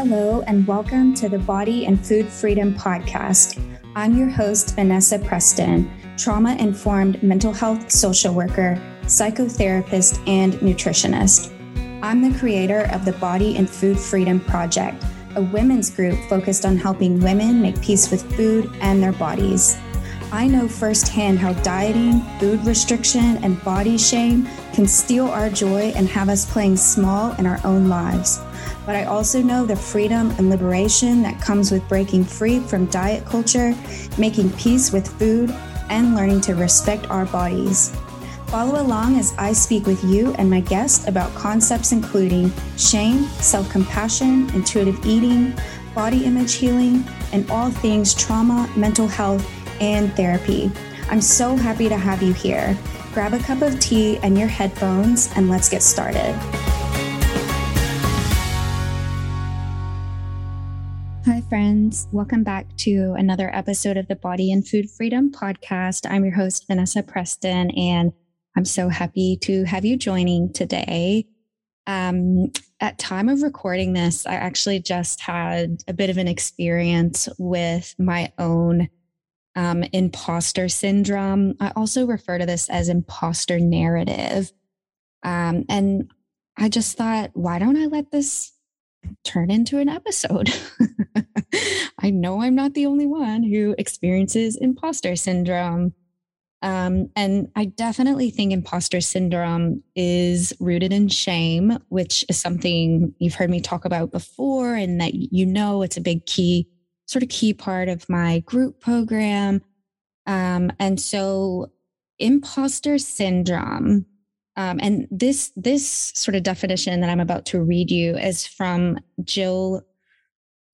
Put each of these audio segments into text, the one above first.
Hello, and welcome to the Body and Food Freedom Podcast. I'm your host, Vanessa Preston, trauma informed mental health social worker, psychotherapist, and nutritionist. I'm the creator of the Body and Food Freedom Project, a women's group focused on helping women make peace with food and their bodies. I know firsthand how dieting, food restriction, and body shame can steal our joy and have us playing small in our own lives. But I also know the freedom and liberation that comes with breaking free from diet culture, making peace with food, and learning to respect our bodies. Follow along as I speak with you and my guest about concepts including shame, self compassion, intuitive eating, body image healing, and all things trauma, mental health, and therapy. I'm so happy to have you here. Grab a cup of tea and your headphones, and let's get started. Hi, friends. Welcome back to another episode of the Body and Food Freedom podcast. I'm your host, Vanessa Preston, and I'm so happy to have you joining today. Um, at time of recording this, I actually just had a bit of an experience with my own um, imposter syndrome. I also refer to this as imposter narrative. Um, and I just thought, why don't I let this turn into an episode? I know I'm not the only one who experiences imposter syndrome. Um, and I definitely think imposter syndrome is rooted in shame, which is something you've heard me talk about before, and that you know it's a big key sort of key part of my group program. Um, and so imposter syndrome, um, and this this sort of definition that I'm about to read you is from Gill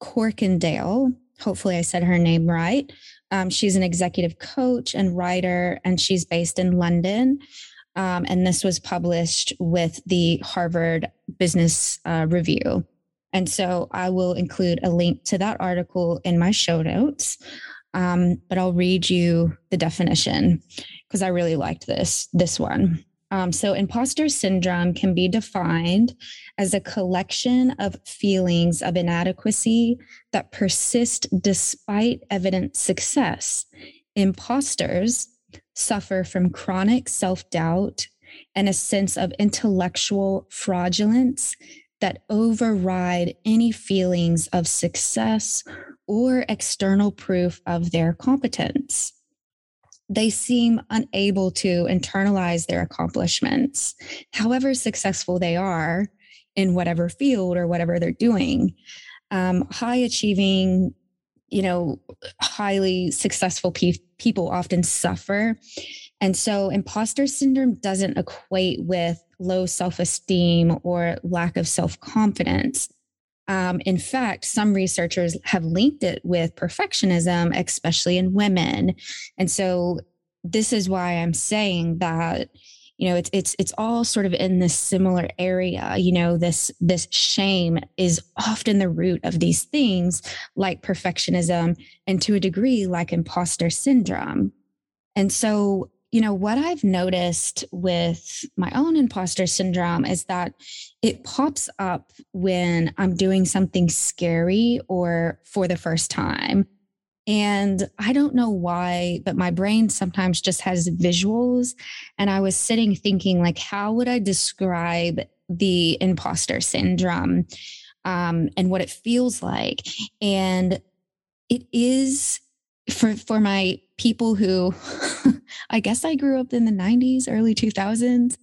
Corkindale. Hopefully, I said her name right. Um, she's an executive coach and writer, and she's based in London. Um, and this was published with the Harvard Business uh, Review. And so I will include a link to that article in my show notes. Um, but I'll read you the definition because I really liked this this one. Um, so, imposter syndrome can be defined as a collection of feelings of inadequacy that persist despite evident success. Imposters suffer from chronic self doubt and a sense of intellectual fraudulence that override any feelings of success or external proof of their competence. They seem unable to internalize their accomplishments, however successful they are in whatever field or whatever they're doing. Um, high achieving, you know, highly successful pe- people often suffer. And so imposter syndrome doesn't equate with low self esteem or lack of self confidence. Um, in fact, some researchers have linked it with perfectionism, especially in women. And so this is why I'm saying that you know it's it's it's all sort of in this similar area you know this this shame is often the root of these things like perfectionism and to a degree like imposter syndrome and so you know, what I've noticed with my own imposter syndrome is that it pops up when I'm doing something scary or for the first time. And I don't know why, but my brain sometimes just has visuals. And I was sitting thinking, like, how would I describe the imposter syndrome um, and what it feels like? And it is for for my people who I guess I grew up in the 90s, early 2000s,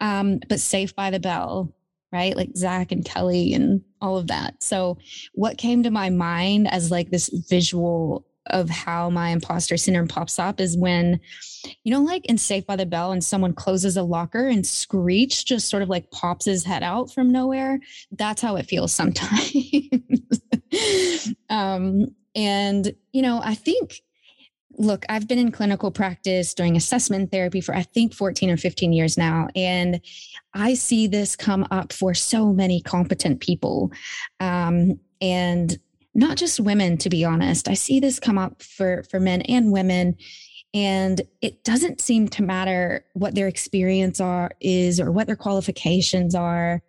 um, but Saved by the Bell, right? Like Zach and Kelly and all of that. So, what came to my mind as like this visual of how my imposter syndrome pops up is when, you know, like in Saved by the Bell, and someone closes a locker and Screech just sort of like pops his head out from nowhere. That's how it feels sometimes. um, and, you know, I think look, I've been in clinical practice doing assessment therapy for I think 14 or 15 years now. And I see this come up for so many competent people. Um, and not just women, to be honest. I see this come up for, for men and women. And it doesn't seem to matter what their experience are is or what their qualifications are.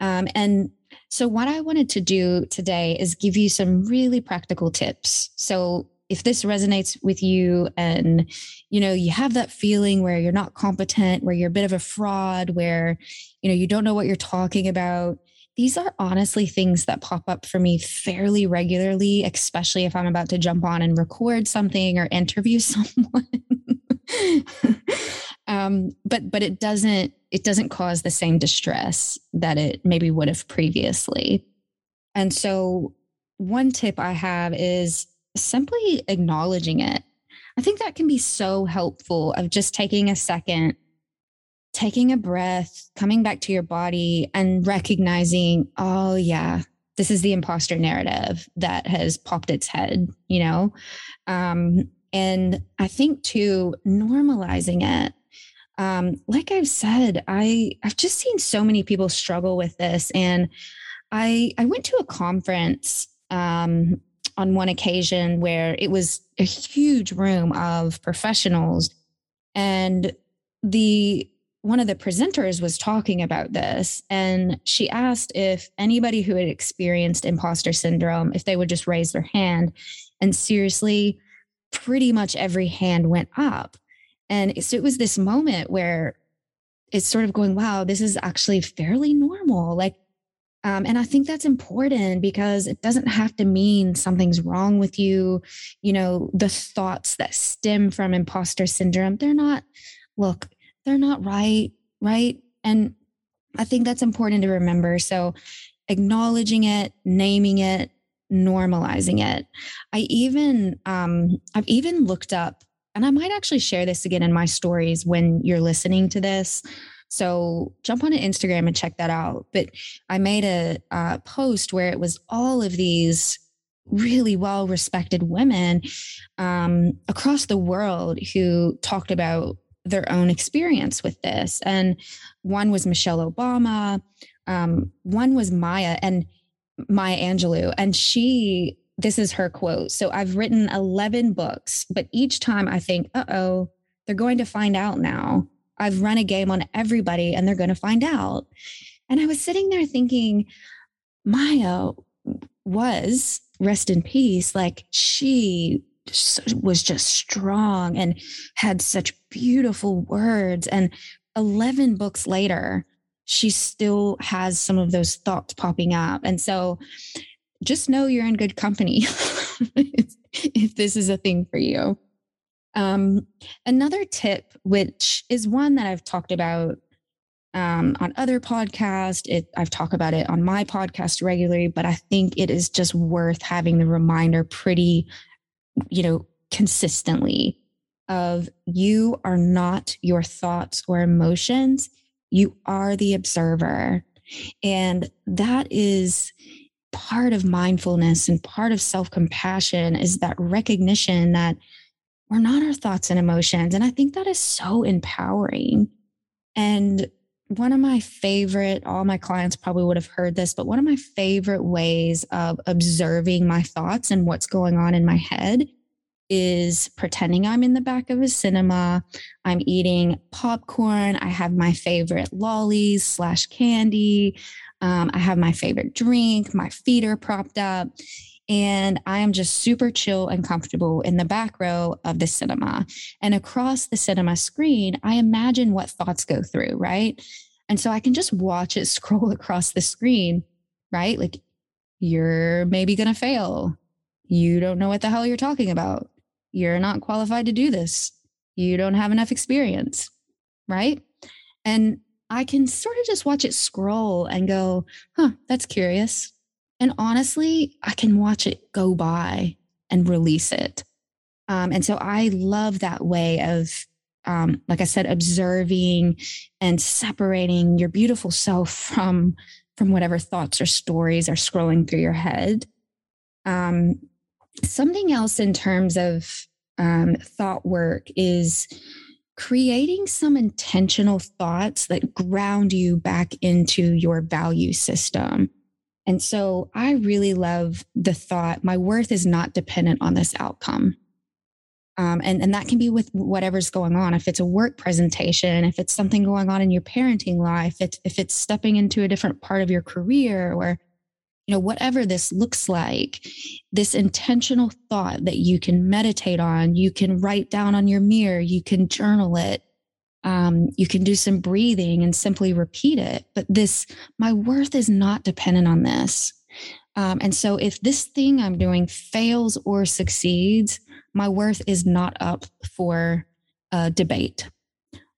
Um, and so, what I wanted to do today is give you some really practical tips. So, if this resonates with you and you know you have that feeling where you're not competent where you're a bit of a fraud where you know you don't know what you're talking about these are honestly things that pop up for me fairly regularly especially if i'm about to jump on and record something or interview someone. Um, but but it doesn't it doesn't cause the same distress that it maybe would have previously. And so one tip i have is simply acknowledging it. I think that can be so helpful of just taking a second, taking a breath, coming back to your body and recognizing, oh, yeah, this is the imposter narrative that has popped its head, you know? Um, and I think too, normalizing it. Um, like I've said, I I've just seen so many people struggle with this, and I I went to a conference um, on one occasion where it was a huge room of professionals. And the one of the presenters was talking about this and she asked if anybody who had experienced imposter syndrome if they would just raise their hand. And seriously pretty much every hand went up. And so it was this moment where it's sort of going wow this is actually fairly normal. Like um, and I think that's important because it doesn't have to mean something's wrong with you. You know, the thoughts that stem from imposter syndrome, they're not, look, they're not right, right? And I think that's important to remember. So acknowledging it, naming it, normalizing it. I even, um, I've even looked up, and I might actually share this again in my stories when you're listening to this. So jump on Instagram and check that out. But I made a, a post where it was all of these really well respected women um, across the world who talked about their own experience with this. And one was Michelle Obama, um, one was Maya and Maya Angelou. And she, this is her quote. So I've written 11 books, but each time I think, uh oh, they're going to find out now. I've run a game on everybody and they're going to find out. And I was sitting there thinking, Maya was, rest in peace, like she was just strong and had such beautiful words. And 11 books later, she still has some of those thoughts popping up. And so just know you're in good company if this is a thing for you. Um, another tip, which is one that I've talked about um, on other podcasts, it, I've talked about it on my podcast regularly, but I think it is just worth having the reminder pretty, you know, consistently of you are not your thoughts or emotions. You are the observer. And that is part of mindfulness and part of self compassion is that recognition that we're not our thoughts and emotions. And I think that is so empowering. And one of my favorite, all my clients probably would have heard this, but one of my favorite ways of observing my thoughts and what's going on in my head is pretending I'm in the back of a cinema. I'm eating popcorn. I have my favorite lollies slash candy. Um, I have my favorite drink. My feet are propped up and I am just super chill and comfortable in the back row of the cinema. And across the cinema screen, I imagine what thoughts go through, right? And so I can just watch it scroll across the screen, right? Like, you're maybe going to fail. You don't know what the hell you're talking about. You're not qualified to do this. You don't have enough experience, right? And I can sort of just watch it scroll and go, huh, that's curious. And honestly, I can watch it go by and release it. Um, and so I love that way of, um, like I said, observing and separating your beautiful self from from whatever thoughts or stories are scrolling through your head. Um, something else in terms of um, thought work is creating some intentional thoughts that ground you back into your value system. And so I really love the thought my worth is not dependent on this outcome. Um, and, and that can be with whatever's going on. If it's a work presentation, if it's something going on in your parenting life, if, if it's stepping into a different part of your career or, you know, whatever this looks like, this intentional thought that you can meditate on, you can write down on your mirror, you can journal it, um, you can do some breathing and simply repeat it. But this, my worth is not dependent on this. Um, and so if this thing I'm doing fails or succeeds, my worth is not up for a debate.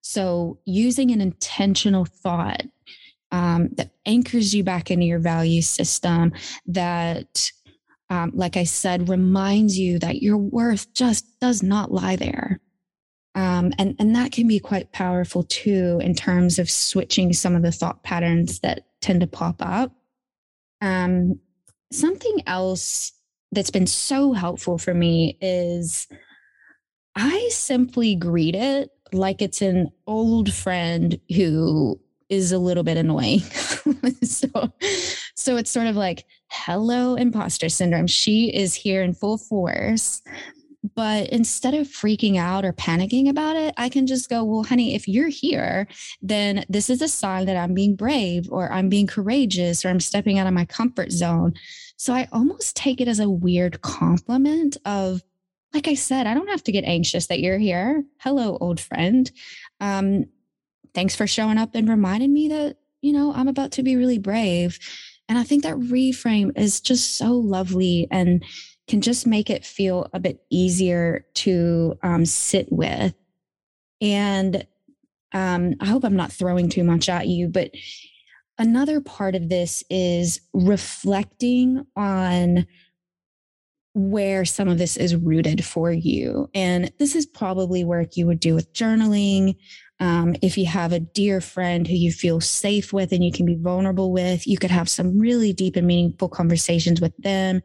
So using an intentional thought um, that anchors you back into your value system, that, um, like I said, reminds you that your worth just does not lie there. Um, and, and that can be quite powerful too, in terms of switching some of the thought patterns that tend to pop up. Um, something else that's been so helpful for me is I simply greet it like it's an old friend who is a little bit annoying. so, so it's sort of like, hello, imposter syndrome. She is here in full force. But instead of freaking out or panicking about it, I can just go, well, honey, if you're here, then this is a sign that I'm being brave or I'm being courageous or I'm stepping out of my comfort zone. So I almost take it as a weird compliment of, like I said, I don't have to get anxious that you're here. Hello, old friend. Um, thanks for showing up and reminding me that, you know, I'm about to be really brave. And I think that reframe is just so lovely and can just make it feel a bit easier to um, sit with. And um, I hope I'm not throwing too much at you, but Another part of this is reflecting on where some of this is rooted for you. And this is probably work you would do with journaling. Um, if you have a dear friend who you feel safe with and you can be vulnerable with, you could have some really deep and meaningful conversations with them.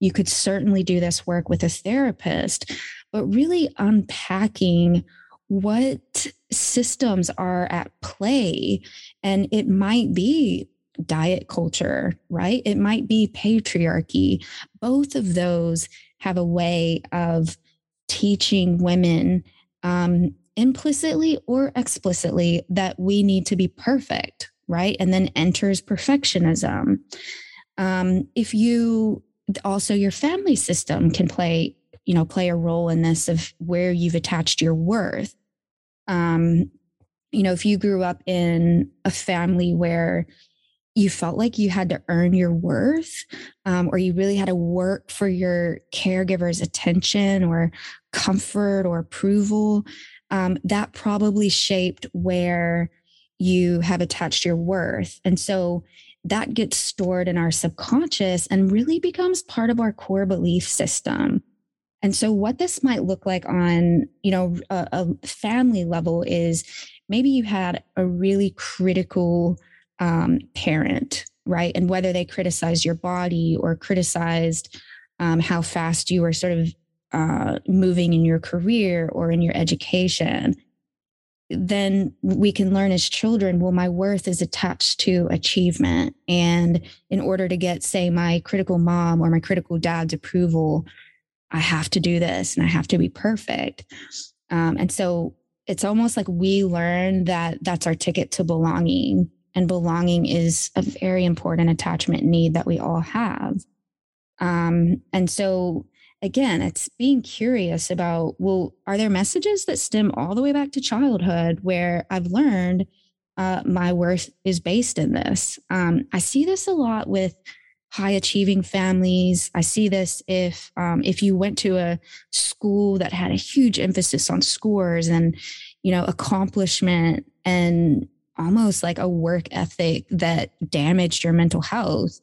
You could certainly do this work with a therapist, but really unpacking what systems are at play. And it might be diet culture, right? It might be patriarchy. Both of those have a way of teaching women um, implicitly or explicitly that we need to be perfect, right? And then enters perfectionism. Um, if you also, your family system can play you know play a role in this of where you've attached your worth um, you know, if you grew up in a family where you felt like you had to earn your worth, um, or you really had to work for your caregiver's attention or comfort or approval, um, that probably shaped where you have attached your worth. And so that gets stored in our subconscious and really becomes part of our core belief system. And so what this might look like on, you know, a, a family level is maybe you had a really critical um, parent, right? And whether they criticized your body or criticized um, how fast you were sort of uh, moving in your career or in your education, then we can learn as children well, my worth is attached to achievement. And in order to get, say, my critical mom or my critical dad's approval, I have to do this and I have to be perfect. Um, and so it's almost like we learn that that's our ticket to belonging. And belonging is a very important attachment need that we all have. Um, and so, again, it's being curious about well, are there messages that stem all the way back to childhood where I've learned uh, my worth is based in this? Um, I see this a lot with high achieving families. I see this if um, if you went to a school that had a huge emphasis on scores and you know accomplishment and almost like a work ethic that damaged your mental health,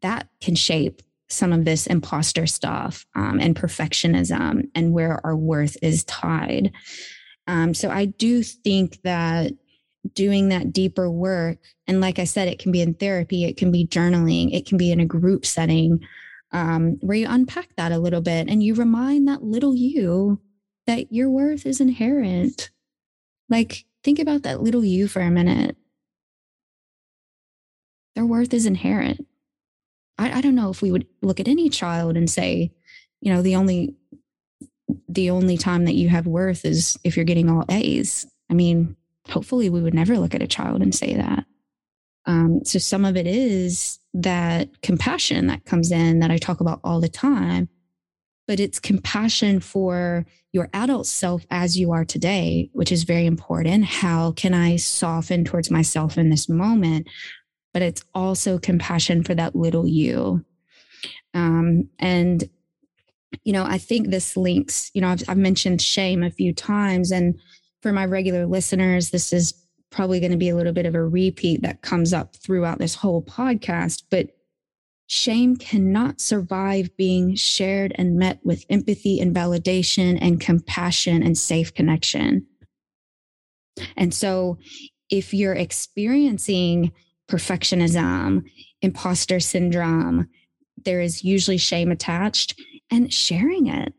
that can shape some of this imposter stuff um, and perfectionism and where our worth is tied. Um, so I do think that doing that deeper work. And like I said, it can be in therapy, it can be journaling, it can be in a group setting um, where you unpack that a little bit and you remind that little you that your worth is inherent. Like, think about that little you for a minute. Their worth is inherent. I, I don't know if we would look at any child and say, you know, the only the only time that you have worth is if you're getting all A's. I mean, hopefully we would never look at a child and say that. Um, so some of it is that compassion that comes in that I talk about all the time, but it's compassion for your adult self as you are today, which is very important. How can I soften towards myself in this moment? But it's also compassion for that little you. Um, and, you know, I think this links, you know, I've, I've mentioned shame a few times. And for my regular listeners, this is probably going to be a little bit of a repeat that comes up throughout this whole podcast. But Shame cannot survive being shared and met with empathy and validation and compassion and safe connection. And so, if you're experiencing perfectionism, imposter syndrome, there is usually shame attached and sharing it.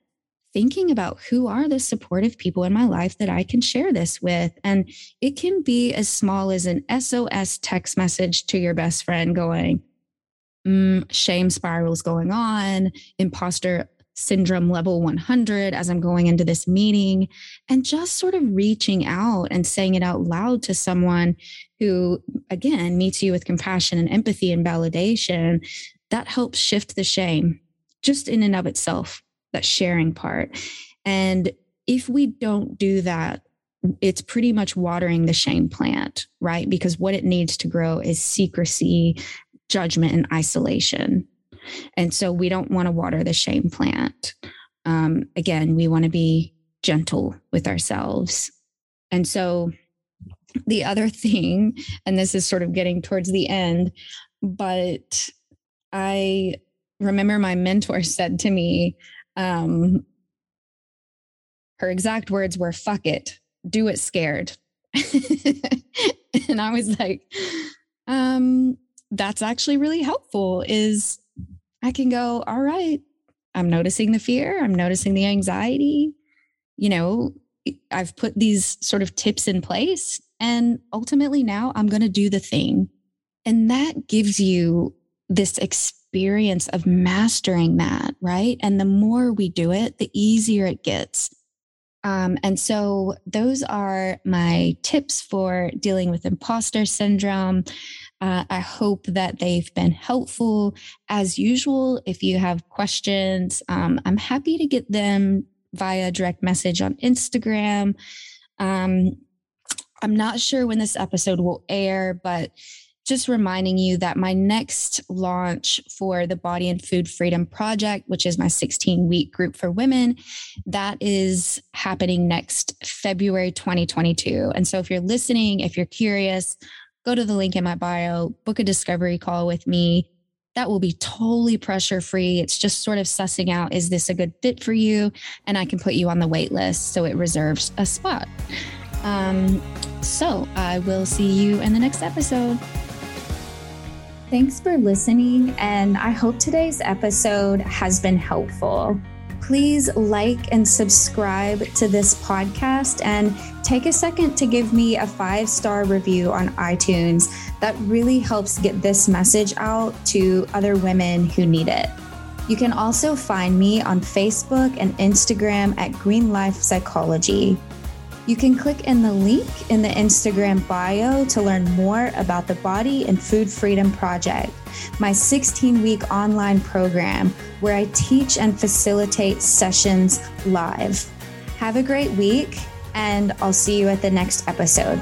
Thinking about who are the supportive people in my life that I can share this with. And it can be as small as an SOS text message to your best friend going, mm, shame spirals going on, imposter syndrome level 100 as I'm going into this meeting, and just sort of reaching out and saying it out loud to someone who, again, meets you with compassion and empathy and validation. That helps shift the shame just in and of itself, that sharing part. And if we don't do that, it's pretty much watering the shame plant, right? Because what it needs to grow is secrecy judgment and isolation. And so we don't want to water the shame plant. Um, again, we want to be gentle with ourselves. And so the other thing, and this is sort of getting towards the end, but I remember my mentor said to me, um, her exact words were, fuck it, do it scared. and I was like, um, that's actually really helpful is I can go, all right, I'm noticing the fear, I'm noticing the anxiety. You know, I've put these sort of tips in place and ultimately now I'm going to do the thing. And that gives you this experience of mastering that, right? And the more we do it, the easier it gets. Um, and so those are my tips for dealing with imposter syndrome. Uh, I hope that they've been helpful. As usual, if you have questions, um, I'm happy to get them via direct message on Instagram. Um, I'm not sure when this episode will air, but just reminding you that my next launch for the Body and Food Freedom Project, which is my 16 week group for women, that is happening next February 2022. And so if you're listening, if you're curious, go to the link in my bio, book a discovery call with me. That will be totally pressure free. It's just sort of sussing out is this a good fit for you? And I can put you on the wait list so it reserves a spot. Um, so I will see you in the next episode. Thanks for listening, and I hope today's episode has been helpful. Please like and subscribe to this podcast and take a second to give me a five star review on iTunes. That really helps get this message out to other women who need it. You can also find me on Facebook and Instagram at Green Life Psychology. You can click in the link in the Instagram bio to learn more about the Body and Food Freedom Project, my 16 week online program where I teach and facilitate sessions live. Have a great week, and I'll see you at the next episode.